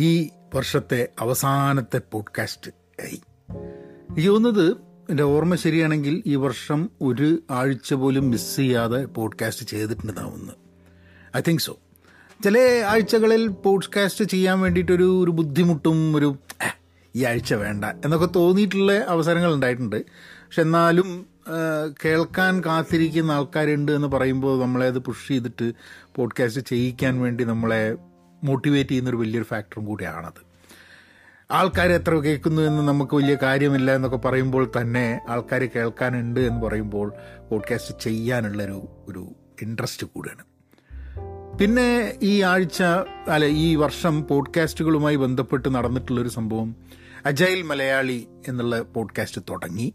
ഈ വർഷത്തെ അവസാനത്തെ പോഡ്കാസ്റ്റ് ആയി. എനിക്ക് തോന്നുന്നത് എന്റെ ഓർമ്മ ശരിയാണെങ്കിൽ ഈ വർഷം ഒരു ആഴ്ച പോലും മിസ് ചെയ്യാതെ പോഡ്കാസ്റ്റ് ചെയ്തിട്ടുണ്ടാവുമെന്ന് ഐ തിങ്ക് സോ ചില ആഴ്ചകളിൽ പോഡ്കാസ്റ്റ് ചെയ്യാൻ വേണ്ടിയിട്ടൊരു ഒരു ബുദ്ധിമുട്ടും ഒരു ഈ ആഴ്ച വേണ്ട എന്നൊക്കെ തോന്നിയിട്ടുള്ള അവസരങ്ങൾ ഉണ്ടായിട്ടുണ്ട്. പക്ഷെ എന്നാലും കേൾക്കാൻ കാത്തിരിക്കുന്ന ആൾക്കാരുണ്ട് എന്ന് പറയുമ്പോൾ നമ്മളെ അത് പുഷ് ചെയ്തിട്ട് പോഡ്കാസ്റ്റ് ചെയ്യിക്കാൻ വേണ്ടി നമ്മളെ മോട്ടിവേറ്റ് ചെയ്യുന്നൊരു വലിയൊരു ഫാക്ടറും കൂടിയാണത്. ആൾക്കാർ എത്ര കേൾക്കുന്നു എന്ന് നമുക്ക് വലിയ കാര്യമില്ല എന്നൊക്കെ പറയുമ്പോൾ തന്നെ ആൾക്കാർ കേൾക്കാനുണ്ട് എന്ന് പറയുമ്പോൾ പോഡ്കാസ്റ്റ് ചെയ്യാനുള്ളൊരു ഒരു ഇൻട്രസ്റ്റ് കൂടിയാണ് പിന്നെ ഈ ആഴ്ച അല്ല ഈ വർഷം പോഡ്കാസ്റ്റുകളുമായി ബന്ധപ്പെട്ട് നടന്നിട്ടുള്ളൊരു സംഭവം അജൈൽ മലയാളി എന്നുള്ള പോഡ്കാസ്റ്റ് തുടങ്ങി.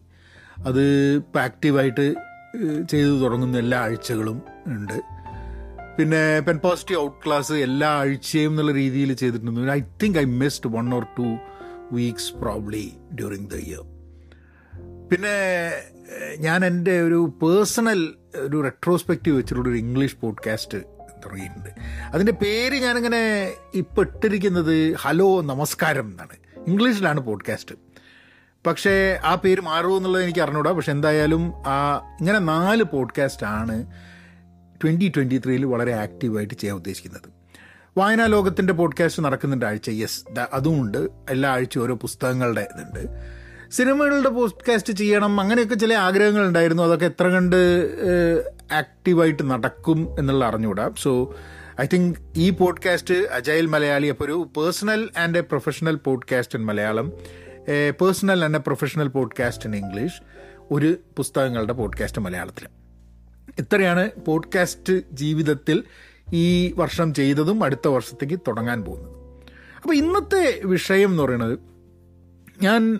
അത് ആക്റ്റീവായിട്ട് ചെയ്തു തുടങ്ങുന്ന എല്ലാ ആഴ്ചകളും ഉണ്ട്. പിന്നെ പെൻ പോസിറ്റീവ് ഔട്ട് ക്ലാസ് എല്ലാ ആഴ്ചയും എന്നുള്ള രീതിയിൽ ചെയ്തിട്ടുണ്ട്. I think I missed one or two weeks probably during the year പിന്നെ ഞാൻ എന്റെ ഒരു പേഴ്സണൽ ഒരു റെട്രോസ്പെക്റ്റീവ് വെച്ചിട്ടുള്ള ഒരു ഇംഗ്ലീഷ് പോഡ്കാസ്റ്റ് തുടങ്ങിയിട്ടുണ്ട്. അതിന്റെ പേര് ഞാനിങ്ങനെ ഇപ്പം ഇട്ടിരിക്കുന്നത് ഹലോ നമസ്കാരം എന്നാണ്. ഇംഗ്ലീഷിലാണ് പോഡ്കാസ്റ്റ് പക്ഷേ ആ പേര് മാറുമോ എന്നുള്ളത് എനിക്ക് അറിഞ്ഞൂടാ. പക്ഷെ എന്തായാലും ആ ഇങ്ങനെ നാല് പോഡ്കാസ്റ്റ് ആണ് ട്വന്റി ട്വന്റി ത്രീയിൽ വളരെ ആക്റ്റീവായിട്ട് ചെയ്യാൻ ഉദ്ദേശിക്കുന്നത്. വായനാ ലോകത്തിന്റെ പോഡ്കാസ്റ്റ് നടക്കുന്നുണ്ട് ആഴ്ച യെസ് അതുമുണ്ട്. എല്ലാ ആഴ്ചയും ഓരോ പുസ്തകങ്ങളുടെ ഇതുണ്ട്. സിനിമകളുടെ പോഡ്കാസ്റ്റ് ചെയ്യണം അങ്ങനെയൊക്കെ ചില ആഗ്രഹങ്ങൾ ഉണ്ടായിരുന്നു അതൊക്കെ എത്ര കണ്ട് ആക്റ്റീവായിട്ട് നടക്കും എന്നുള്ള അറിഞ്ഞുകൂടാ. സോ ഐ തിങ്ക് ഈ പോഡ്കാസ്റ്റ് അജൈൽ മലയാളി അപ്പോൾ ഒരു personal and a professional podcast in Malayalam. Personal and a professional podcast in English. ഒരു പുസ്തകങ്ങളുടെ പോഡ്കാസ്റ്റ് മലയാളത്തിൽ ഇത്രയാണ് പോഡ്കാസ്റ്റ് ജീവിതത്തിൽ ഈ വർഷം ചെയ്തതും അടുത്ത വർഷത്തേക്ക് തുടങ്ങാൻ പോകുന്നത്. അപ്പോൾ ഇന്നത്തെ വിഷയം എന്ന് പറയുന്നത് ഞാൻ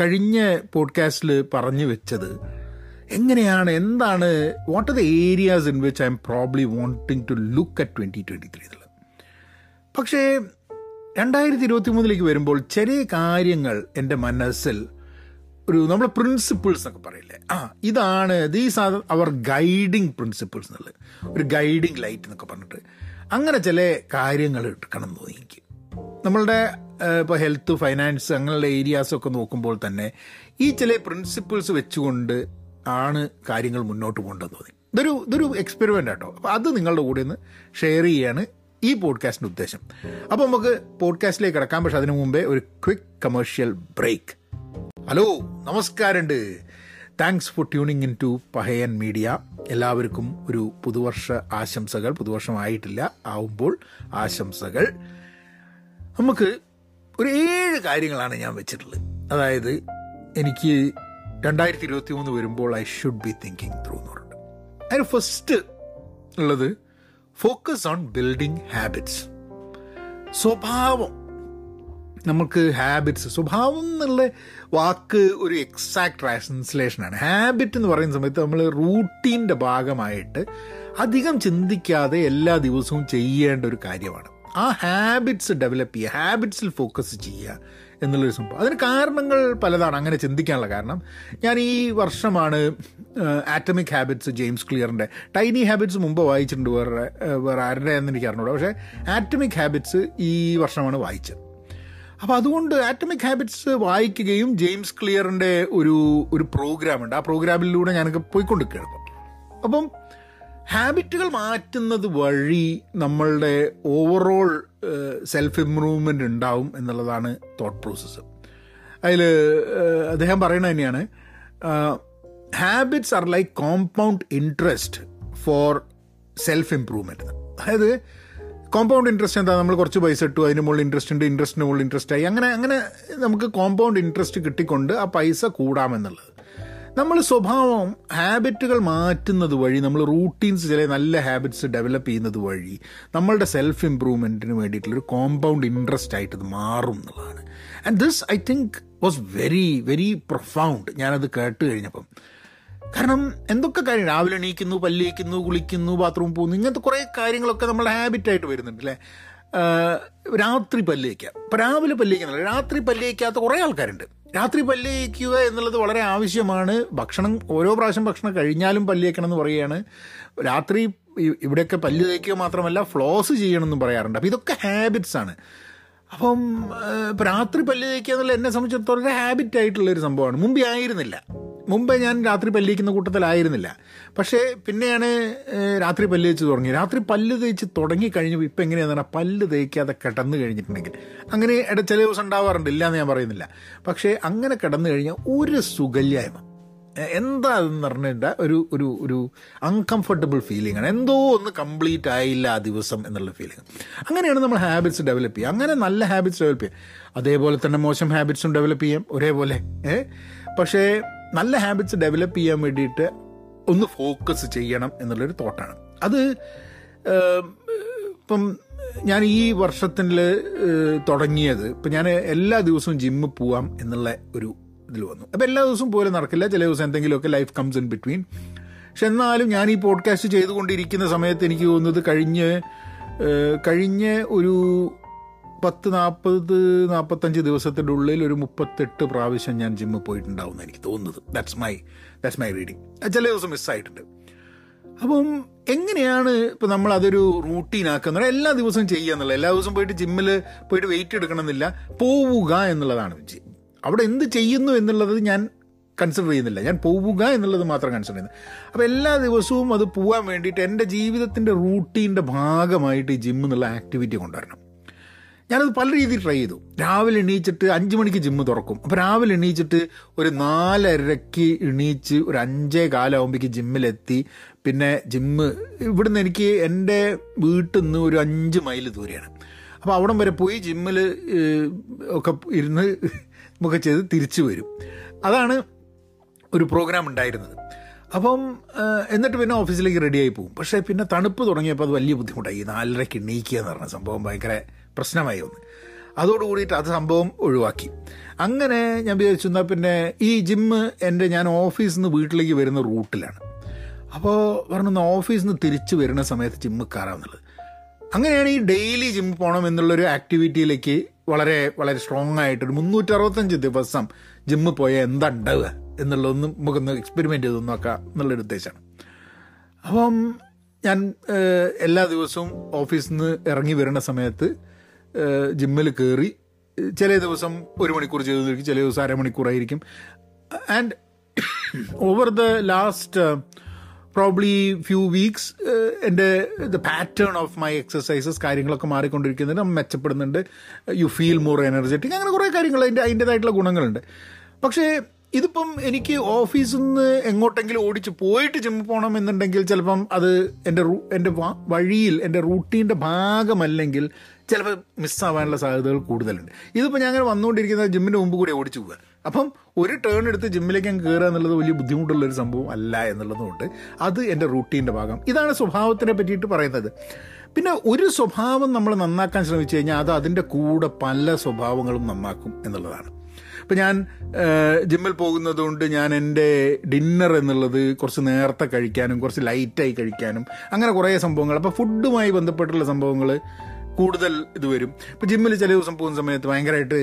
കഴിഞ്ഞ പോഡ്കാസ്റ്റിൽ പറഞ്ഞു വെച്ചത് എങ്ങനെയാണ് എന്താണ് what are the areas in which I'm probably wanting to look at twenty twenty three എന്നുള്ളത്. പക്ഷേ രണ്ടായിരത്തി ഇരുപത്തി മൂന്നിലേക്ക് വരുമ്പോൾ ചെറിയ കാര്യങ്ങൾ എന്റെ മനസ്സിൽ ഒരു നമ്മൾ പ്രിൻസിപ്പിൾസ് എന്നൊക്കെ പറയില്ലേ? ആ ഇതാണ് these are our guiding principles എന്നുള്ളത്. ഒരു ഗൈഡിങ് ലൈറ്റ് എന്നൊക്കെ പറഞ്ഞിട്ട്. അങ്ങനെ ചില കാര്യങ്ങൾ എടുക്കണം എന്ന് തോന്നി എനിക്ക് നമ്മളുടെ ഇപ്പോൾ ഹെൽത്ത് ഫൈനാൻസ് അങ്ങനെയുള്ള ഏരിയാസൊക്കെ നോക്കുമ്പോൾ തന്നെ ഈ ചില പ്രിൻസിപ്പിൾസ് വെച്ചുകൊണ്ട് ആണ് കാര്യങ്ങൾ മുന്നോട്ട് പോകേണ്ടതെന്ന് തോന്നി. ഇതൊരു ഇതൊരു എക്സ്പെരിമെന്റ് ആട്ടോ. അപ്പോൾ അത് നിങ്ങളുടെ കൂടെ ഒന്ന് ഷെയർ ചെയ്യാണ് ഈ പോഡ്കാസ്റ്റിന്റെ ഉദ്ദേശം. അപ്പോൾ നമുക്ക് പോഡ്കാസ്റ്റിലേക്ക് കിടക്കാം. പക്ഷെ അതിനു മുമ്പേ ഒരു ക്വിക്ക് കമേഴ്ഷ്യൽ ബ്രേക്ക് ഹലോ നമസ്കാരമുണ്ട്. Thanks for tuning in to Pahayan media എല്ലാവർക്കും ഒരു പുതുവർഷ ആശംസകൾ. പുതുവർഷമായിട്ടില്ല ആവുമ്പോൾ ആശംസകൾ. നമുക്ക് ഒരു ഏഴ് കാര്യങ്ങളാണ് ഞാൻ വെച്ചിട്ടുള്ളത്. അതായത് എനിക്ക് രണ്ടായിരത്തി ഇരുപത്തി മൂന്ന് വരുമ്പോൾ I should be thinking through എന്ന് പറഞ്ഞിട്ട്. അതിന് ഫസ്റ്റ് ഉള്ളത് ഫോക്കസ് ഓൺ ബിൽഡിംഗ് ഹാബിറ്റ്സ് സ്വഭാവം. നമുക്ക് ഹാബിറ്റ്സ് സ്വഭാവം എന്നുള്ള വാക്ക് ഒരു എക്സാക്ട് ട്രാൻസ്ലേഷനാണ് ഹാബിറ്റ് എന്ന് പറയുന്ന സമയത്ത് നമ്മൾ റൂട്ടീന്റെ ഭാഗമായിട്ട് അധികം ചിന്തിക്കാതെ എല്ലാ ദിവസവും ചെയ്യേണ്ട ഒരു കാര്യമാണ്. ആ ഹാബിറ്റ്സ് ഡെവലപ്പ് ചെയ്യുക ഹാബിറ്റ്സിൽ ഫോക്കസ് ചെയ്യുക എന്നുള്ളൊരു സംഭവം. അതിന് കാരണങ്ങൾ പലതാണ്. അങ്ങനെ ചിന്തിക്കാനുള്ള കാരണം ഞാൻ ഈ വർഷമാണ് ആറ്റമിക് ഹാബിറ്റ്സ് ജെയിംസ് ക്ലിയറിന്റെ ടൈനി ഹാബിറ്റ്സ് മുമ്പ് വായിച്ചിട്ടുണ്ട് വേറെ വേറെ ആരുടെ എന്ന് എനിക്ക് അറിഞ്ഞൂടാ. പക്ഷേ ആറ്റമിക് ഹാബിറ്റ്സ് ഈ വർഷമാണ് വായിച്ചത്. അപ്പോൾ അതുകൊണ്ട് ആറ്റമിക് ഹാബിറ്റ്സ് വായിക്കുകയും ജെയിംസ് ക്ലിയറിന്റെ ഒരു ഒരു പ്രോഗ്രാം ഉണ്ട്. ആ പ്രോഗ്രാമിലൂടെ ഞാനൊക്കെ പോയിക്കൊണ്ടിരിക്കുകയാണ് അപ്പം ഹാബിറ്റുകൾ മാറ്റുന്നത് വഴി നമ്മളുടെ ഓവറോൾ സെൽഫ് ഇംപ്രൂവ്മെന്റ് ഉണ്ടാവും എന്നുള്ളതാണ് തോട്ട് പ്രോസസ്സ് അതിൽ അദ്ദേഹം പറയുന്നത് തന്നെയാണ് habits are like compound interest for self improvement അതായത് കോമ്പൗണ്ട് ഇൻട്രസ്റ്റ് എന്താ? നമ്മൾ കുറച്ച് പൈസ ഇട്ടു അതിന് മുകളിൽ ഇൻട്രസ്റ്റ് ഉണ്ട് ഇൻട്രസ്റ്റിന് മുകളിൽ ഇൻട്രസ്റ്റ് ആയി. അങ്ങനെ അങ്ങനെ നമുക്ക് കോമ്പൗണ്ട് ഇൻട്രസ്റ്റ് കിട്ടിക്കൊണ്ട് ആ പൈസ കൂടാമെന്നുള്ളത്. നമ്മൾ സ്വഭാവം ഹാബിറ്റുകൾ മാറ്റുന്നത് വഴി നമ്മൾ റൂട്ടീൻസ് ചില നല്ല ഹാബിറ്റ്സ് ഡെവലപ്പ് ചെയ്യുന്നത് വഴി നമ്മളുടെ സെൽഫ് ഇമ്പ്രൂവ്മെന്റിന് വേണ്ടിയിട്ടുള്ളൊരു കോമ്പൗണ്ട് ഇൻട്രസ്റ്റ് ആയിട്ട് ഇത് മാറും എന്നുള്ളതാണ്. And this I think was very very profound ഞാനത് കേട്ട് കഴിഞ്ഞപ്പം. കാരണം എന്തൊക്കെ കാര്യം? രാവിലെ എണീക്കുന്നു പല്ലിയിക്കുന്നു കുളിക്കുന്നു ബാത്റൂം പോകുന്നു ഇങ്ങനത്തെ കുറേ കാര്യങ്ങളൊക്കെ നമ്മുടെ ഹാബിറ്റായിട്ട് വരുന്നുണ്ട് അല്ലേ? രാത്രി പല്ലിയിക്കുക ഇപ്പം രാവിലെ പല്ലിയിക്കുന്നില്ല രാത്രി പല്ലിയിക്കാത്ത കുറേ ആൾക്കാരുണ്ട്. രാത്രി പല്ലിയിക്കുക എന്നുള്ളത് വളരെ ആവശ്യമാണ്. ഭക്ഷണം ഓരോ പ്രാവശ്യം ഭക്ഷണം കഴിഞ്ഞാലും പല്ലിയേക്കണം എന്ന് പറയുകയാണ്. രാത്രി ഇവിടെയൊക്കെ പല്ല് തേക്കുക മാത്രമല്ല ഫ്ലോസ് ചെയ്യണമെന്നും പറയാറുണ്ട്. അപ്പോൾ ഇതൊക്കെ ഹാബിറ്റ്സ് ആണ്. അപ്പം രാത്രി പല്ല് തേക്കുക എന്നുള്ള എന്നെ സംബന്ധിച്ചിടത്തോളം ഒരു ഹാബിറ്റ് ആയിട്ടുള്ളൊരു സംഭവമാണ്. മുമ്പേ ആയിരുന്നില്ല മുമ്പേ ഞാൻ രാത്രി പല്ലിക്കുന്ന കൂട്ടത്തിലായിരുന്നില്ല. പക്ഷേ പിന്നെയാണ് രാത്രി പല്ല് തേച്ച് തുടങ്ങി രാത്രി പല്ല് തേച്ച് തുടങ്ങി കഴിഞ്ഞപ്പോൾ ഇപ്പം എങ്ങനെയാണെന്ന് പറഞ്ഞാൽ പല്ല് തേക്കാതെ കിടന്നു കഴിഞ്ഞിട്ടുണ്ടെങ്കിൽ. അങ്ങനെ ഇട ചില ദിവസം ഉണ്ടാവാറുണ്ട് ഇല്ല എന്ന് ഞാൻ പറയുന്നില്ല. പക്ഷേ അങ്ങനെ കിടന്നു കഴിഞ്ഞാൽ ഒരു സുഖല്യായ്മ. എന്താ അതെന്ന് പറഞ്ഞിട്ട് ഒരു ഒരു ഒരു അൺകംഫർട്ടബിൾ ഫീലിംഗ് ആണ്. എന്തോ ഒന്ന് കംപ്ലീറ്റ് ആയില്ല ആ ദിവസം എന്നുള്ള ഫീലിംഗ് അങ്ങനെയാണ് നമ്മൾ ഹാബിറ്റ്സ് ഡെവലപ്പ് ചെയ്യുക. അങ്ങനെ നല്ല ഹാബിറ്റ്സ് ഡെവലപ്പ് ചെയ്യുക. അതേപോലെ തന്നെ മോശം ഹാബിറ്റ്സും ഡെവലപ്പ് ചെയ്യാം. ഒരേപോലെ ഏ? പക്ഷേ നല്ല ഹാബിറ്റ്സ് ഡെവലപ്പ് ചെയ്യാൻ വേണ്ടിയിട്ട് ഒന്ന് ഫോക്കസ് ചെയ്യണം എന്നുള്ളൊരു തോട്ടാണ് അത് ഇപ്പം ഞാൻ ഈ വർഷത്തിൽ തുടങ്ങിയത് ഇപ്പം ഞാൻ എല്ലാ ദിവസവും ജിമ്മിൽ പോവാം എന്നുള്ള ഒരു ഇതിൽ വന്നു. അപ്പോൾ എല്ലാ ദിവസവും പോലെ നടക്കില്ല. ചില ദിവസം എന്തെങ്കിലുമൊക്കെ ലൈഫ് കംസ് ഇൻ ബിറ്റ്വീൻ പക്ഷെ എന്നാലും ഞാൻ ഈ പോഡ്കാസ്റ്റ് ചെയ്തുകൊണ്ടിരിക്കുന്ന സമയത്ത് എനിക്ക് തോന്നുന്നത് കഴിഞ്ഞ് കഴിഞ്ഞ ഒരു പത്ത് നാൽപ്പത് നാൽപ്പത്തഞ്ച് ദിവസത്തിന്റെ ഉള്ളിൽ ഒരു മുപ്പത്തെട്ട് പ്രാവശ്യം ഞാൻ ജിമ്മിൽ പോയിട്ടുണ്ടാവും എനിക്ക് തോന്നുന്നത്. That's my that's my reading ചില ദിവസം മിസ്സായിട്ടുണ്ട് അപ്പം എങ്ങനെയാണ് ഇപ്പം നമ്മൾ അതൊരു റൂട്ടീൻ റൂട്ടീനാക്കുന്നത് എല്ലാ ദിവസവും ചെയ്യുക എന്നുള്ളത് എല്ലാ ദിവസവും പോയിട്ട് ജിമ്മിൽ പോയിട്ട് വെയിറ്റ് എടുക്കണമെന്നില്ല പോവുക എന്നുള്ളതാണ് അവിടെ എന്ത് ചെയ്യുന്നു എന്നുള്ളത് ഞാൻ കൺസിഡർ ചെയ്യുന്നില്ല. ഞാൻ പോവുക എന്നുള്ളത് മാത്രം കൺസിഡർ ചെയ്യുന്നത് അപ്പോൾ എല്ലാ ദിവസവും അത് പോകാൻ വേണ്ടിയിട്ട് എന്റെ ജീവിതത്തിന്റെ റൂട്ടീന്റെ ഭാഗമായിട്ട് ഈ ജിം എന്നുള്ള ആക്ടിവിറ്റി കൊണ്ടുവരണം. ഞാനത് പല രീതിയിൽ ട്രൈ ചെയ്തു. രാവിലെ എണീച്ചിട്ട് അഞ്ച് മണിക്ക് ജിമ്മ് തുറക്കും. അപ്പോൾ രാവിലെ എണീച്ചിട്ട് ഒരു നാലരയ്ക്ക് എണീച്ച് ഒരു അഞ്ചേ കാലാവുമ്പോഴേക്ക് ജിമ്മിലെത്തി പിന്നെ ജിമ്മ് ഇവിടുന്ന് എനിക്ക് എന്റെ വീട്ടിൽ നിന്ന് ഒരു അഞ്ച് മൈൽ ദൂരെയാണ്. അപ്പോൾ അവിടം വരെ പോയി ജിമ്മിൽ ഒക്കെ ഇരുന്ന് ഒക്കെ ചെയ്ത് തിരിച്ചു വരും. അതാണ് ഒരു പ്രോഗ്രാം ഉണ്ടായിരുന്നത്. അപ്പം എന്നിട്ട് പിന്നെ ഓഫീസിലേക്ക് റെഡിയായി പോകും പക്ഷേ പിന്നെ തണുപ്പ് തുടങ്ങിയപ്പോൾ അത് വലിയ ബുദ്ധിമുട്ടായി. നാലരയ്ക്ക് എണീക്കുക എന്ന് പറഞ്ഞ സംഭവം ഭയങ്കര പ്രശ്നമായി ഒന്ന് അതോടുകൂടിയിട്ട് അത് സംഭവം ഒഴിവാക്കി. അങ്ങനെ ഞാൻ വിചാരിച്ചു എന്നാൽ പിന്നെ ഈ ജിമ്മ് എന്റെ ഞാൻ ഓഫീസിൽ നിന്ന് വീട്ടിലേക്ക് വരുന്ന റൂട്ടിലാണ്. അപ്പോൾ പറഞ്ഞു ഓഫീസിൽ നിന്ന് തിരിച്ച് വരുന്ന സമയത്ത് ജിമ്മ് കയറാമെന്നുള്ളത് അങ്ങനെയാണ് ഈ ഡെയിലി ജിം പോകണം എന്നുള്ളൊരു ആക്ടിവിറ്റിയിലേക്ക് വളരെ വളരെ സ്ട്രോങ് ആയിട്ട് ഒരു മുന്നൂറ്ററുപത്തഞ്ച് ദിവസം ജിമ്മിൽ പോയാൽ എന്താ ഉണ്ടാവുക എന്നുള്ളതൊന്നും നമുക്കൊന്ന് എക്സ്പെരിമെന്റ് ചെയ്ത് നോക്കാം എന്നുള്ളൊരു ഉദ്ദേശമാണ്. അപ്പം ഞാൻ എല്ലാ ദിവസവും ഓഫീസിൽ നിന്ന് ഇറങ്ങി വരുന്ന സമയത്ത് ജിമ്മിൽ കയറി ചില ദിവസം ഒരു മണിക്കൂർ ചെയ്തിരിക്കും ചില ദിവസം അരമണിക്കൂറായിരിക്കും. And over the last probably few weeks എന്റെ the pattern of my exercises കാര്യങ്ങളൊക്കെ മാറിക്കൊണ്ടിരിക്കുന്നുണ്ട് മെച്ചപ്പെടുന്നുണ്ട്. യു ഫീൽ മോർ എനർജറ്റിക് അങ്ങനെ കുറേ കാര്യങ്ങൾ അതിന്റെ അതിന്റെതായിട്ടുള്ള ഗുണങ്ങളുണ്ട്. പക്ഷേ ഇതിപ്പം എനിക്ക് ഓഫീസിൽ നിന്ന് എങ്ങോട്ടെങ്കിലും ഓടിച്ച് പോയിട്ട് ജിമ്മിൽ പോകണം എന്നുണ്ടെങ്കിൽ ചിലപ്പം അത് എന്റെ എന്റെ വഴിയിൽ എന്റെ റൂട്ടീന്റെ ഭാഗമല്ലെങ്കിൽ ചിലപ്പോൾ മിസ്സാവാനുള്ള സാധ്യതകൾ കൂടുതലുണ്ട്. ഇതിപ്പോൾ ഞാൻ അങ്ങനെ വന്നുകൊണ്ടിരിക്കുന്ന ജിമ്മിന്റെ മുമ്പ് കൂടി ഓടിച്ചു പോകുക അപ്പം ഒരു ടേൺ എടുത്ത് ജിമ്മിലേക്ക് അങ്ങ് കയറുക എന്നുള്ളത് വലിയ ബുദ്ധിമുട്ടുള്ളൊരു സംഭവം അല്ല എന്നുള്ളതുകൊണ്ട് അത് എന്റെ റൂട്ടീന്റെ ഭാഗം. ഇതാണ് സ്വഭാവത്തിനെ പറ്റിയിട്ട് പറയുന്നത്. പിന്നെ ഒരു സ്വഭാവം നമ്മൾ നന്നാക്കാൻ ശ്രമിച്ചു കഴിഞ്ഞാൽ അത് അതിന്റെ കൂടെ പല സ്വഭാവങ്ങളും നന്നാക്കും എന്നുള്ളതാണ്. ഇപ്പം ഞാൻ ജിമ്മിൽ പോകുന്നതുകൊണ്ട് ഞാൻ എന്റെ ഡിന്നർ എന്നുള്ളത് കുറച്ച് നേരത്തെ കഴിക്കാനും കുറച്ച് ലൈറ്റായി കഴിക്കാനും അങ്ങനെ കുറേ സംഭവങ്ങൾ. അപ്പോൾ ഫുഡുമായി ബന്ധപ്പെട്ടുള്ള സംഭവങ്ങൾ കൂടുതൽ ഇത് വരും. ഇപ്പം ജിമ്മിൽ ചില ദിവസം പോകുന്ന സമയത്ത് ഭയങ്കരമായിട്ട്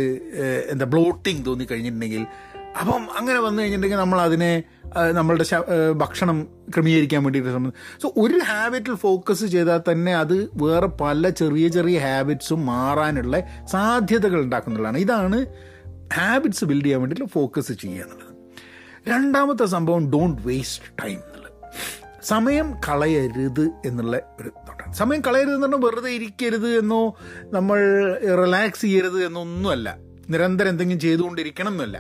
എന്താ ബ്ലോട്ടിങ് തോന്നി കഴിഞ്ഞിട്ടുണ്ടെങ്കിൽ അപ്പം അങ്ങനെ വന്നു കഴിഞ്ഞിട്ടുണ്ടെങ്കിൽ നമ്മൾ അതിനെ നമ്മളുടെ ഭക്ഷണം ക്രമീകരിക്കാൻ വേണ്ടിയിട്ട് സംബന്ധം സോ ഒരു ഹാബിറ്റിൽ ഫോക്കസ് ചെയ്താൽ തന്നെ അത് വേറെ പല ചെറിയ ചെറിയ ഹാബിറ്റ്സും മാറാനുള്ള സാധ്യതകൾ ഉണ്ടാക്കുന്നുള്ളതാണ് ഇതാണ് ഹാബിറ്റ്സ് ബിൽഡ് ചെയ്യാൻ വേണ്ടിയിട്ട് ഫോക്കസ് ചെയ്യുക എന്നുള്ളത്. രണ്ടാമത്തെ സംഭവം ഡോണ്ട് വേസ്റ്റ് ടൈം എന്നുള്ളത്. സമയം കളയരുത് എന്നുള്ള ഒരു തോട്ടാണ് സമയം കളയരുത് എന്ന് പറഞ്ഞാൽ വെറുതെ ഇരിക്കരുത് എന്നോ നമ്മൾ റിലാക്സ് ചെയ്യരുത് എന്നൊന്നുമല്ല. നിരന്തരം എന്തെങ്കിലും ചെയ്തുകൊണ്ടിരിക്കണം എന്നല്ല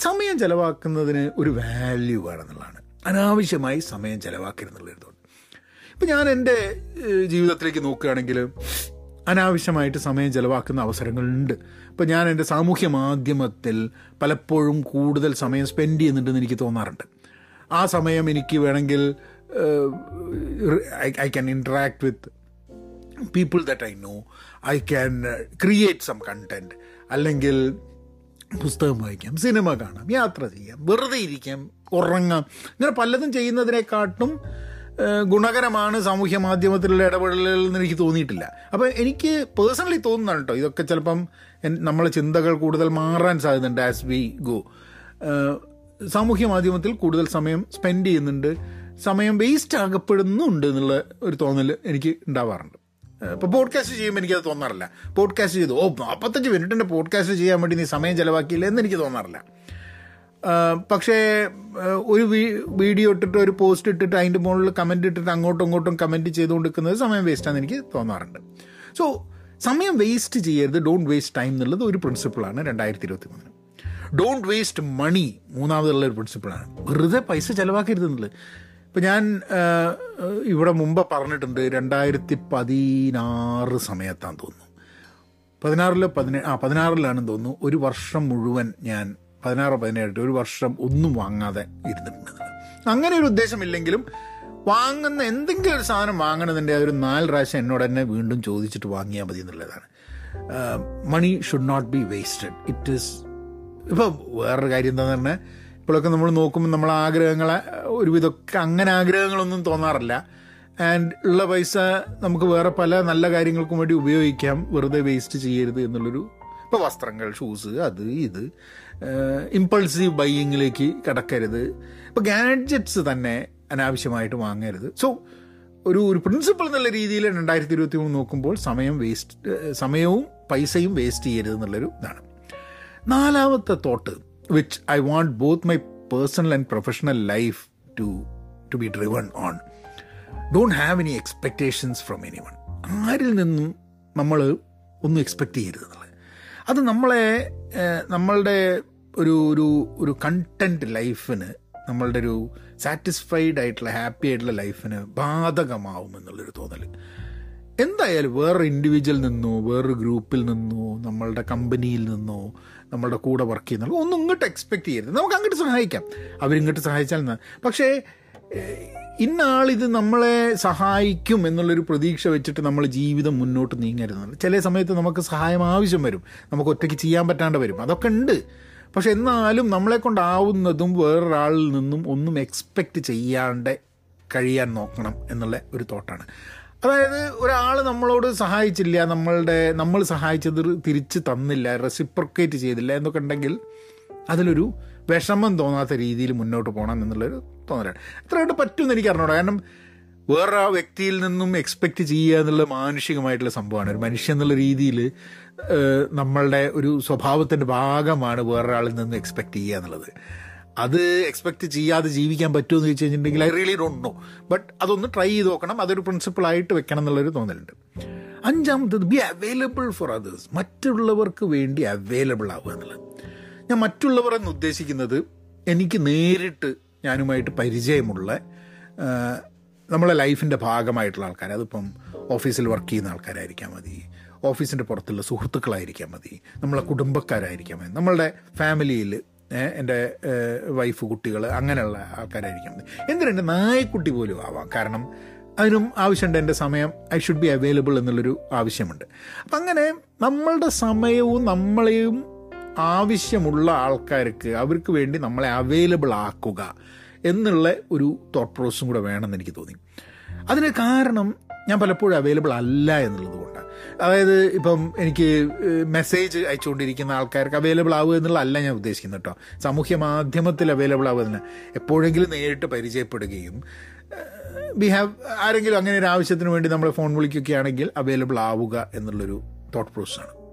സമയം ചിലവാക്കുന്നതിന് ഒരു വാല്യൂ വേണമെന്നുള്ളതാണ്. അനാവശ്യമായി സമയം ചിലവാക്കരുതെന്നുള്ളൊരു തോട്ട്. ഇപ്പം ഞാൻ എന്റെ ജീവിതത്തിലേക്ക് നോക്കുകയാണെങ്കിൽ അനാവശ്യമായിട്ട് സമയം ചിലവാക്കുന്ന അവസരങ്ങളുണ്ട്. ഇപ്പം ഞാൻ എന്റെ സാമൂഹ്യ മാധ്യമത്തിൽ പലപ്പോഴും കൂടുതൽ സമയം സ്പെൻഡ് ചെയ്യുന്നുണ്ടെന്ന് എനിക്ക് തോന്നാറുണ്ട്. ആ സമയം എനിക്ക് വേണമെങ്കിൽ I can interact with people that I know I can create some content അല്ലെങ്കിൽ പുസ്തകം വായിക്കാം സിനിമ കാണാം യാത്ര ചെയ്യാം വെറുതെ ഇരിക്കാം ഉറങ്ങാം. ഇങ്ങനെ പലതും ചെയ്യുന്നതിനെക്കാട്ടും ഗുണകരമാണ് സാമൂഹ്യ മാധ്യമത്തിലുള്ള ഇടപെടലുകൾ എന്ന് എനിക്ക് തോന്നിയിട്ടില്ല. അപ്പോൾ എനിക്ക് പേഴ്സണലി തോന്നുന്നതാണ് കേട്ടോ ഇതൊക്കെ ചിലപ്പം നമ്മളെ ചിന്തകൾ കൂടുതൽ മാറാൻ സാധ്യതയുണ്ട് ആസ് വി ഗോ സാമൂഹ്യ മാധ്യമത്തിൽ കൂടുതൽ സമയം സ്പെൻഡ് ചെയ്യുന്നുണ്ട്. സമയം വേസ്റ്റ് ആകപ്പെടുന്നുണ്ട് എന്നുള്ള ഒരു തോന്നൽ എനിക്ക് ഉണ്ടാവാറുണ്ട്. ഇപ്പോൾ പോഡ്കാസ്റ്റ് ചെയ്യുമ്പോൾ എനിക്കത് തോന്നാറില്ല. പോഡ്കാസ്റ്റ് ചെയ്തു. ഓ നാൽപ്പത്തഞ്ച് മിനിറ്റിന്റെ പോഡ്കാസ്റ്റ് ചെയ്യാൻ വേണ്ടി നീ സമയം ചിലവാക്കിയില്ല എന്ന് എനിക്ക് തോന്നാറില്ല. പക്ഷേ ഒരു വീഡിയോ ഇട്ടിട്ട് ഒരു പോസ്റ്റ് ഇട്ടിട്ട് അതിന്റെ മുകളിൽ കമന്റ് ഇട്ടിട്ട് അങ്ങോട്ടും ഇങ്ങോട്ടും കമന്റ് ചെയ്തുകൊണ്ടിരിക്കുന്നത് സമയം വേസ്റ്റാണെന്ന് എനിക്ക് തോന്നാറുണ്ട്. സോ സമയം വേസ്റ്റ് ചെയ്യരുത്. ഡോണ്ട് വേസ്റ്റ് ടൈം എന്നുള്ളത് ഒരു പ്രിൻസിപ്പിളാണ് രണ്ടായിരത്തി ഇരുപത്തി മൂന്നിന് ഡോണ്ട് വേസ്റ്റ് മണി മൂന്നാമതുള്ള ഒരു പ്രിൻസിപ്പിളാണ് വെറുതെ പൈസ ചിലവാക്കരുത് എന്നുള്ളത്. ഇപ്പം ഞാൻ ഇവിടെ മുമ്പ് പറഞ്ഞിട്ടുണ്ട് രണ്ടായിരത്തി പതിനാറ് സമയത്താന്ന് തോന്നുന്നു. പതിനാറിലോ പതിനേഴ് ആ പതിനാറിലാണെന്ന് തോന്നുന്നു. ഒരു വർഷം മുഴുവൻ ഞാൻ പതിനാറോ പതിനേഴ് ഒരു വർഷം ഒന്നും വാങ്ങാതെ ഇരുന്നിട്ടുണ്ട് അങ്ങനെ ഒരു ഉദ്ദേശമില്ലെങ്കിലും വാങ്ങുന്ന എന്തെങ്കിലും ഒരു സാധനം വാങ്ങണതിന്റെ ഒരു നാല് പ്രാവശ്യം എന്നോട് തന്നെ വീണ്ടും ചോദിച്ചിട്ട് വാങ്ങിയാൽ മതി എന്നുള്ളതാണ്. Money should not be wasted it is ഇപ്പം വേറൊരു കാര്യം എന്താണെന്ന് പറഞ്ഞാൽ ഇപ്പോഴൊക്കെ നമ്മൾ നോക്കുമ്പോൾ നമ്മൾ ആഗ്രഹങ്ങളെ ഒരുവിധമൊക്കെ അങ്ങനെ ആഗ്രഹങ്ങളൊന്നും തോന്നാറില്ല. ആൻഡ് ഉള്ള പൈസ നമുക്ക് വേറെ പല നല്ല കാര്യങ്ങൾക്കും വേണ്ടി ഉപയോഗിക്കാം. വെറുതെ വേസ്റ്റ് ചെയ്യരുത് എന്നുള്ളൊരു ഇപ്പോൾ വസ്ത്രങ്ങൾ ഷൂസ് അത് ഇത്. ഇമ്പൾസീവ് ബൈയിങ്ങിലേക്ക് കിടക്കരുത്. ഇപ്പോൾ ഗാഡ്ജറ്റ്സ് തന്നെ അനാവശ്യമായിട്ട് വാങ്ങരുത്. സോ ഒരു ഒരു പ്രിൻസിപ്പൾ എന്നുള്ള രീതിയിൽ രണ്ടായിരത്തി ഇരുപത്തി മൂന്ന് നോക്കുമ്പോൾ സമയം വേസ്റ്റ് സമയവും പൈസയും വേസ്റ്റ് ചെയ്യരുത് എന്നുള്ളൊരു ഇതാണ്. നാലാമത്തെ thought which I want both my personal and professional life to to be driven on don't have any expectations from anyone ആരിൽ നിന്നും നമ്മൾ ഒന്നും എക്സ്പെക്റ്റ് ചെയ്യരുത് എന്നുള്ളത് അത് നമ്മളെ നമ്മളുടെ ഒരു ഒരു ഒരു കണ്ടന്റ് ലൈഫിന് നമ്മളുടെ ഒരു സാറ്റിസ്ഫൈഡ് ആയിട്ടുള്ള ഹാപ്പി ആയിട്ടുള്ള ലൈഫിന് ബാധകമാവും എന്നുള്ളൊരു തോന്നൽ. എന്തായാലും വേറൊരു ഇൻഡിവിജ്വൽ നിന്നോ വേറൊരു ഗ്രൂപ്പിൽ നിന്നോ നമ്മളുടെ കമ്പനിയിൽ നിന്നോ നമ്മളുടെ കൂടെ വർക്ക് ചെയ്യുന്നുള്ളൂ. ഒന്നും ഇങ്ങോട്ട് എക്സ്പെക്ട് ചെയ്യരുത്. നമുക്ക് അങ്ങോട്ട് സഹായിക്കാം. അവരിങ്ങോട്ട് സഹായിച്ചാൽ പക്ഷേ ഇന്നാൾ ഇത് നമ്മളെ സഹായിക്കും എന്നുള്ളൊരു പ്രതീക്ഷ വെച്ചിട്ട് നമ്മൾ ജീവിതം മുന്നോട്ട് നീങ്ങരുത്. ചില സമയത്ത് നമുക്ക് സഹായം ആവശ്യം വരും. നമുക്ക് ഒറ്റയ്ക്ക് ചെയ്യാൻ പറ്റാണ്ട് വരും. അതൊക്കെ ഉണ്ട്. പക്ഷെ എന്നാലും നമ്മളെ കൊണ്ടാവുന്നതും വേറൊരാളിൽ നിന്നും ഒന്നും എക്സ്പെക്റ്റ് ചെയ്യാണ്ട് കഴിയാൻ നോക്കണം എന്നുള്ള ഒരു തോട്ടാണ് അതായത് ഒരാൾ നമ്മളോട് സഹായിച്ചില്ല നമ്മളുടെ നമ്മൾ സഹായിച്ചത് തിരിച്ച് തന്നില്ല റെസിപ്രൊക്കേറ്റ് ചെയ്തില്ല എന്നൊക്കെ ഉണ്ടെങ്കിൽ അതിലൊരു വിഷമം തോന്നാത്ത രീതിയിൽ മുന്നോട്ട് പോകണം എന്നുള്ളൊരു തോന്നലാണ്. എത്രയായിട്ട് പറ്റുമെന്ന് എനിക്ക് അറിഞ്ഞൂടാ. കാരണം വേറെ ആ വ്യക്തിയിൽ നിന്നും എക്സ്പെക്റ്റ് ചെയ്യുക എന്നുള്ള മാനുഷികമായിട്ടുള്ള സംഭവമാണ്. ഒരു മനുഷ്യൻ എന്നുള്ള രീതിയിൽ നമ്മളുടെ ഒരു സ്വഭാവത്തിന്റെ ഭാഗമാണ് വേറൊരാളിൽ നിന്നും എക്സ്പെക്റ്റ് ചെയ്യുക എന്നുള്ളത്. അത് എക്സ്പെക്റ്റ് ചെയ്യാതെ ജീവിക്കാൻ പറ്റുമോ എന്ന് ചോദിച്ചു കഴിഞ്ഞിട്ടുണ്ടെങ്കിൽ I really don't know but അതൊന്ന് ട്രൈ ചെയ്ത് നോക്കണം. അതൊരു പ്രിൻസിപ്പിളായിട്ട് വെക്കണം എന്നുള്ളൊരു തോന്നലുണ്ട്. അഞ്ചാമത്തത് ബി അവൈലബിൾ ഫോർ അതേഴ്സ് മറ്റുള്ളവർക്ക് വേണ്ടി അവൈലബിൾ ആവുക എന്നുള്ളത്. ഞാൻ മറ്റുള്ളവർ എന്ന് ഉദ്ദേശിക്കുന്നത് എനിക്ക് നേരിട്ട് ഞാനുമായിട്ട് പരിചയമുള്ള നമ്മളെ ലൈഫിന്റെ ഭാഗമായിട്ടുള്ള ആൾക്കാർ അതിപ്പം ഓഫീസിൽ വർക്ക് ചെയ്യുന്ന ആൾക്കാരായിരിക്കാം മതി. ഓഫീസിന്റെ പുറത്തുള്ള സുഹൃത്തുക്കളായിരിക്കാം മതി. നമ്മളെ കുടുംബക്കാരായിരിക്കാം മതി. നമ്മളുടെ ഫാമിലിയിൽ എന്റെ വൈഫ് കുട്ടികൾ അങ്ങനെയുള്ള ആൾക്കാരായിരിക്കും. എന്തിനുണ്ട് നായക്കുട്ടി പോലും ആവാം? കാരണം അതിനും ആവശ്യമുണ്ട് എന്റെ സമയം. ഐ ഷുഡ് ബി അവൈലബിൾ എന്നുള്ളൊരു ആവശ്യമുണ്ട്. അപ്പം അങ്ങനെ നമ്മളുടെ സമയവും നമ്മളെയും ആവശ്യമുള്ള ആൾക്കാർക്ക് അവർക്ക് വേണ്ടി നമ്മളെ അവൈലബിൾ ആക്കുക എന്നുള്ള ഒരു തോട്ട് പ്രോസസ്സും കൂടെ വേണമെന്ന് എനിക്ക് തോന്നി. അതിന് കാരണം ഞാൻ പലപ്പോഴും അവൈലബിൾ അല്ല എന്നുള്ളത് കൊണ്ടാണ്. അതായത് ഇപ്പം എനിക്ക് മെസ്സേജ് അയച്ചുകൊണ്ടിരിക്കുന്ന ആൾക്കാർക്ക് അവൈലബിൾ ആവുക എന്നുള്ളതല്ല ഞാൻ ഉദ്ദേശിക്കുന്നത് കേട്ടോ സാമൂഹ്യ മാധ്യമത്തിൽ അവൈലബിൾ ആവുക എപ്പോഴെങ്കിലും നേരിട്ട് പരിചയപ്പെടുകയും വി ഹാവ് ആരെങ്കിലും അങ്ങനെ ഒരു ആവശ്യത്തിന് വേണ്ടി നമ്മളെ ഫോൺ വിളിക്കുകയാണെങ്കിൽ അവൈലബിൾ ആവുക എന്നുള്ളൊരു തോട്ട് പ്രോസസ്സാണ്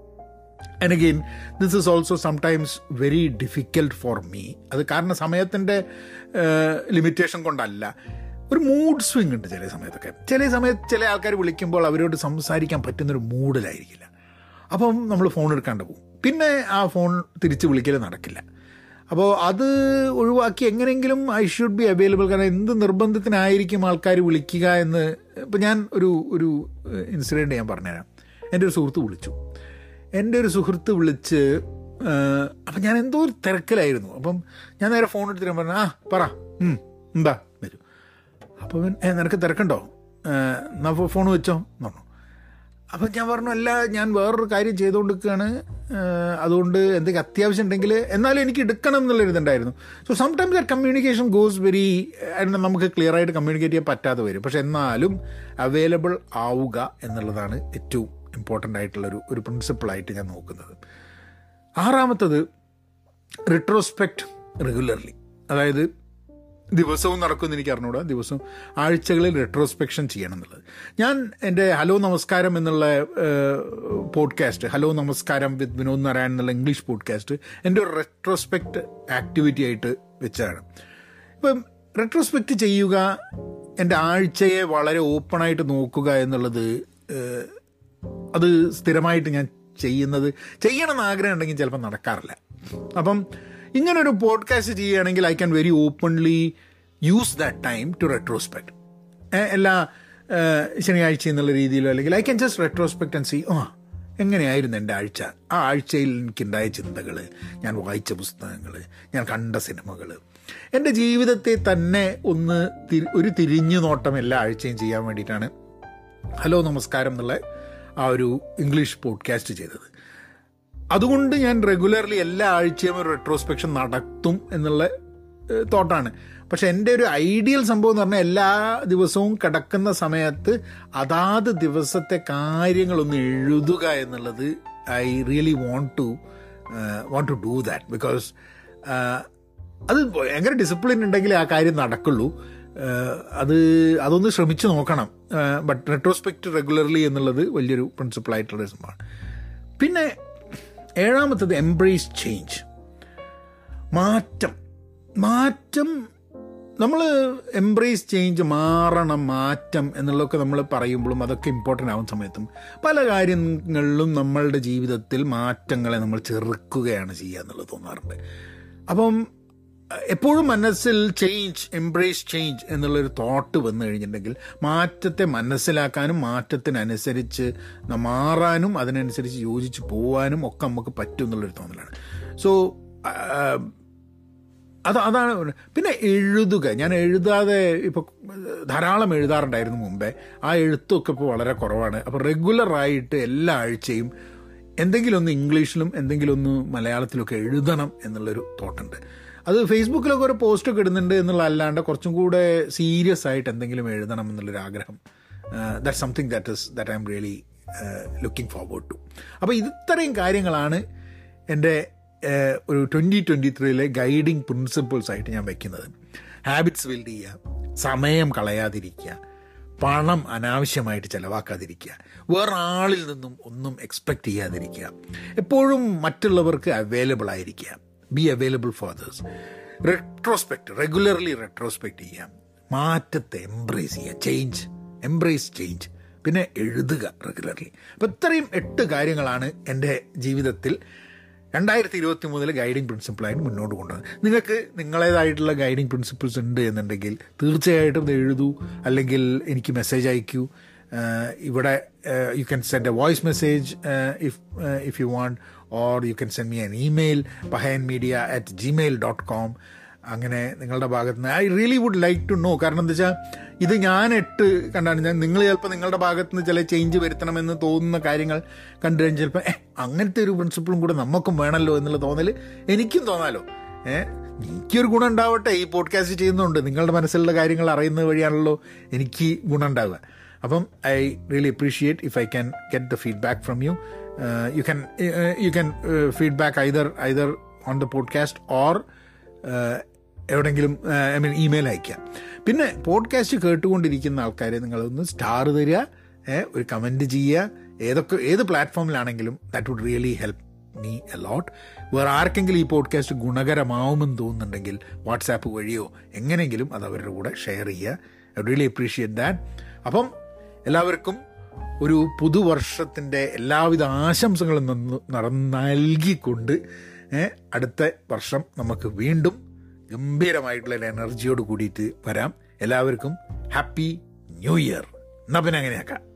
and again this is also sometimes very difficult for me അത് കാരണം സമയത്തിന്റെ ലിമിറ്റേഷൻ കൊണ്ടല്ല. ഒരു മൂഡ് സ്വിങ് ഉണ്ട് ചില സമയത്തൊക്കെ. ചില സമയത്ത് ചില ആൾക്കാർ വിളിക്കുമ്പോൾ അവരോട് സംസാരിക്കാൻ പറ്റുന്നൊരു മൂഡിലായിരിക്കില്ല അപ്പം നമ്മൾ ഫോൺ എടുക്കാണ്ട് പോകും പിന്നെ ആ ഫോൺ തിരിച്ച് വിളിക്കൽ നടക്കില്ല. അപ്പോൾ അത് ഒഴിവാക്കി എങ്ങനെയെങ്കിലും ഐ ഷുഡ് ബി അവൈലബിൾ കാരണം എന്ത് നിർബന്ധത്തിനായിരിക്കും ആൾക്കാർ വിളിക്കുക എന്ന് ഇപ്പം ഞാൻ ഒരു ഒരു ഇൻസിഡന്റ് ഞാൻ പറഞ്ഞുതരാം. എന്റെ ഒരു സുഹൃത്ത് വിളിച്ചു. എന്റെ ഒരു സുഹൃത്ത് വിളിച്ച് അപ്പം ഞാൻ എന്തോ ഒരു തിരക്കിലായിരുന്നു. അപ്പം ഞാൻ നേരെ ഫോൺ എടുത്തിട്ട് പറഞ്ഞു ആ പറ. എന്താ? അപ്പോൾ അവൻ, ഏ നിനക്ക് തിരക്കുണ്ടോ? എന്നാൽ എന്നാ ഫോൺ വെച്ചോ. എന്ന് പറഞ്ഞു. അപ്പം ഞാൻ പറഞ്ഞു അല്ല ഞാൻ വേറൊരു കാര്യം ചെയ്തുകൊണ്ടിരിക്കുകയാണ് അതുകൊണ്ട് എന്തെങ്കിലും അത്യാവശ്യം ഉണ്ടെങ്കിൽ എന്നാലും എനിക്ക് എടുക്കണം എന്നുള്ളൊരു ഇതുണ്ടായിരുന്നു. So sometimes that communication goes very നമുക്ക് ക്ലിയർ ആയിട്ട് കമ്മ്യൂണിക്കേറ്റ് ചെയ്യാൻ പറ്റാതെ വരും. പക്ഷെ എന്നാലും അവൈലബിൾ ആവുക എന്നുള്ളതാണ് ഏറ്റവും ഇമ്പോർട്ടന്റ് ആയിട്ടുള്ളൊരു ഒരു പ്രിൻസിപ്പിളായിട്ട് ഞാൻ നോക്കുന്നത്. ആറാമത്തത് റിട്രോസ്പെക്റ്റ് റെഗുലർലി അതായത് ദിവസവും നടക്കുമെന്ന് എനിക്ക് അറിഞ്ഞൂടാ ദിവസവും ആഴ്ചകളിൽ റെട്രോസ്പെക്ഷൻ ചെയ്യണം എന്നുള്ളത് ഞാൻ എന്റെ ഹലോ നമസ്കാരം എന്നുള്ള പോഡ്കാസ്റ്റ് ഹലോ നമസ്കാരം വിത്ത് വിനോദ് നാരായൺ എന്നുള്ള ഇംഗ്ലീഷ് പോഡ്കാസ്റ്റ് എന്റെ ഒരു റെട്രോസ്പെക്റ്റ് ആക്ടിവിറ്റി ആയിട്ട് വെച്ചതാണ് ഇപ്പം റെട്രോസ്പെക്റ്റ് ചെയ്യുക എന്റെ ആഴ്ചയെ വളരെ ഓപ്പണായിട്ട് നോക്കുക എന്നുള്ളത് അത് സ്ഥിരമായിട്ട് ഞാൻ ചെയ്യുന്നത് ചെയ്യണമെന്ന് ആഗ്രഹം ഉണ്ടെങ്കിൽ ചിലപ്പോൾ നടക്കാറില്ല. അപ്പം ഇങ്ങനൊരു പോഡ്കാസ്റ്റ് ചെയ്യുകയാണെങ്കിൽ I can very openly use that time to retrospect എല്ലാ ശനിയാഴ്ച എന്നുള്ള രീതിയിലോ അല്ലെങ്കിൽ I can just retrospect and see ആ എങ്ങനെയായിരുന്നു എന്റെ ആഴ്ച? ആ ആഴ്ചയിൽ എനിക്കുണ്ടായ ചിന്തകൾ ഞാൻ വായിച്ച പുസ്തകങ്ങൾ ഞാൻ കണ്ട സിനിമകൾ എന്റെ ജീവിതത്തെ തന്നെ ഒന്ന് ഒരു തിരിഞ്ഞു നോട്ടം എല്ലാ ആഴ്ചയും ചെയ്യാൻ വേണ്ടിയിട്ടാണ് ഹലോ നമസ്കാരം എന്നുള്ള ആ ഒരു ഇംഗ്ലീഷ് പോഡ്കാസ്റ്റ് ചെയ്തത്. അതുകൊണ്ട് ഞാൻ റെഗുലർലി എല്ലാ ആഴ്ചയും ഒരു റെട്രോസ്പെക്ഷൻ നടത്തും എന്നുള്ള തോട്ടാണ് പക്ഷെ എന്റെ ഒരു ഐഡിയൽ സംഭവം എന്ന് പറഞ്ഞാൽ എല്ലാ ദിവസവും കിടക്കുന്ന സമയത്ത് അതാത് ദിവസത്തെ കാര്യങ്ങളൊന്ന് എഴുതുക എന്നുള്ളത് I really want to want to do that because അത് ഭയങ്കര ഡിസിപ്ലിൻ ഉണ്ടെങ്കിൽ ആ കാര്യം നടക്കുള്ളൂ. അത് അതൊന്ന് ശ്രമിച്ചു നോക്കണം. ബട്ട് റെട്രോസ്പെക്റ്റ് റെഗുലർലി എന്നുള്ളത് വലിയൊരു പ്രിൻസിപ്പിളായിട്ടുള്ള സംഭവമാണ്. പിന്നെ ഏഴാമത്തത് എംബ്രേസ് ചേഞ്ച് മാറ്റം. മാറ്റം. നമ്മൾ എംബ്രേസ് ചേഞ്ച് മാറണം മാറ്റം എന്നുള്ളതൊക്കെ നമ്മൾ പറയുമ്പോഴും അതൊക്കെ ഇമ്പോർട്ടന്റ് ആവുന്ന സമയത്തും പല കാര്യങ്ങളിലും നമ്മളുടെ ജീവിതത്തിൽ മാറ്റങ്ങളെ നമ്മൾ ചെറുക്കുകയാണ് ചെയ്യുക എന്നുള്ളത് തോന്നാറുണ്ട്. അപ്പം എപ്പോഴും മനസ്സിൽ ചേഞ്ച് എംബ്രേസ് ചേഞ്ച് എന്നുള്ളൊരു തോട്ട് വന്നു കഴിഞ്ഞിട്ടുണ്ടെങ്കിൽ മാറ്റത്തെ മനസ്സിലാക്കാനും മാറ്റത്തിനനുസരിച്ച് മാറാനും അതിനനുസരിച്ച് യോജിച്ച് പോകാനും ഒക്കെ നമുക്ക് പറ്റും എന്നുള്ളൊരു തോന്നലാണ്. സോ അത് അതാണ് പിന്നെ എഴുതുക. ഞാൻ എഴുതാതെ ഇപ്പോൾ ധാരാളം എഴുതാറുണ്ടായിരുന്നു മുമ്പേ. ആ എഴുത്തൊക്കെ ഇപ്പോൾ വളരെ കുറവാണ്. അപ്പോൾ റെഗുലറായിട്ട് എല്ലാ ആഴ്ചയും എന്തെങ്കിലുമൊന്ന് ഇംഗ്ലീഷിലും എന്തെങ്കിലുമൊന്ന് മലയാളത്തിലൊക്കെ എഴുതണം എന്നുള്ളൊരു തോട്ടുണ്ട് അത് ഫേസ്ബുക്കിലൊക്കെ ഒരു പോസ്റ്റൊക്കെ ഇടുന്നുണ്ട് എന്നുള്ള അല്ലാണ്ട് കുറച്ചും കൂടെ സീരിയസ് ആയിട്ട് എന്തെങ്കിലും എഴുതണം എന്നുള്ളൊരു ആഗ്രഹം. That something that is that I'm really looking forward to അപ്പോൾ ഇത്രയും കാര്യങ്ങളാണ് എന്റെ ഒരു ട്വന്റി ട്വന്റി ത്രീയിലെ ഗൈഡിങ് പ്രിൻസിപ്പിൾസ് ആയിട്ട് ഞാൻ വെക്കുന്നത്. ഹാബിറ്റ്സ് ബിൽഡ് ചെയ്യുക സമയം കളയാതിരിക്കുക പണം അനാവശ്യമായിട്ട് ചിലവാക്കാതിരിക്കുക വേറെ ആളിൽ നിന്നും ഒന്നും എക്സ്പെക്റ്റ് ചെയ്യാതിരിക്കുക എപ്പോഴും മറ്റുള്ളവർക്ക് അവൈലബിൾ ആയിരിക്കുക. Be available for others retrospect regularly retrospect ചെയ്യുക മാറ്റത്തെ എംബ്രേസ് ചെയ്യുക ചേഞ്ച് എംബ്രേസ് ചേഞ്ച് പിന്നെ എഴുതുക റെഗുലർലി അപ്പോൾ ഇത്രയും എട്ട് കാര്യങ്ങളാണ് എന്റെ ജീവിതത്തിൽ രണ്ടായിരത്തി ഇരുപത്തി മൂന്നിൽ ഗൈഡിങ് പ്രിൻസിപ്പിളായിട്ട് മുന്നോട്ട് കൊണ്ടുവന്നത്. നിങ്ങൾക്ക് നിങ്ങളേതായിട്ടുള്ള ഗൈഡിങ് പ്രിൻസിപ്പിൾസ് ഉണ്ട് എന്നുണ്ടെങ്കിൽ തീർച്ചയായിട്ടും ഇത് എഴുതൂ. അല്ലെങ്കിൽ എനിക്ക് മെസ്സേജ് അയക്കൂ. ഇവിടെ you can send a voice message if if you want or you can send me an email Pahayan media at Gmail dot com അങ്ങനെ നിങ്ങളുടെ ഭാഗത്ത് നിന്ന് I really would like to know കാരണം എന്താ വെച്ചാൽ ഇത് ഞാൻ എട്ട് കണ്ടാണ്. ഞാൻ നിങ്ങൾ ചിലപ്പോൾ നിങ്ങളുടെ ഭാഗത്ത് നിന്ന് ചില ചേഞ്ച് വരുത്തണമെന്ന് തോന്നുന്ന കാര്യങ്ങൾ കണ്ടു കഴിഞ്ഞാൽ ചിലപ്പോൾ അങ്ങനത്തെ ഒരു പ്രിൻസിപ്പിളും കൂടെ നമുക്കും വേണമല്ലോ എന്നുള്ള തോന്നൽ എനിക്കും തോന്നാലോ. ഏഹ് എനിക്കൊരു ഗുണം ഉണ്ടാവട്ടെ. ഈ പോഡ്കാസ്റ്റ് ചെയ്യുന്നുണ്ട് നിങ്ങളുടെ മനസ്സിലുള്ള കാര്യങ്ങൾ അറിയുന്നത് വഴിയാണല്ലോ എനിക്ക് ഗുണം ഉണ്ടാവുക. അപ്പം I really appreciate if I can get the feedback from you you can you can feedback either either on the podcast or എവിടെയെങ്കിലും ഐ മീൻ ഇമെയിൽ അയക്കുക പിന്നെ പോഡ്കാസ്റ്റ് കേട്ടുകൊണ്ടിരിക്കുന്ന ആൾക്കാരെ നിങ്ങളൊന്ന് സ്റ്റാർ തരിക ഒരു കമന്റ് ചെയ്യുക. ഏതൊക്കെ ഏത് പ്ലാറ്റ്ഫോമിലാണെങ്കിലും that would really help me a lot വേറെ ആർക്കെങ്കിലും ഈ പോഡ്കാസ്റ്റ് ഗുണകരമാവുമെന്ന് തോന്നുന്നുണ്ടെങ്കിൽ വാട്സാപ്പ് വഴിയോ എങ്ങനെയെങ്കിലും അത് അവരുടെ കൂടെ ഷെയർ ചെയ്യുക. ഐ റിയലി അപ്രീഷിയേറ്റ് ദാറ്റ് അപ്പം എല്ലാവർക്കും ഒരു പുതുവർഷത്തിന്റെ എല്ലാവിധ ആശംസകളും നൽകിക്കൊണ്ട് അടുത്ത വർഷം നമുക്ക് വീണ്ടും ഗംഭീരമായിട്ടുള്ള എനർജിയോട് കൂടിയിട്ട് വരാം. എല്ലാവർക്കും ഹാപ്പി ന്യൂ ഇയർ. എന്നാ പിന്നെ അങ്ങനെയാക്കാം.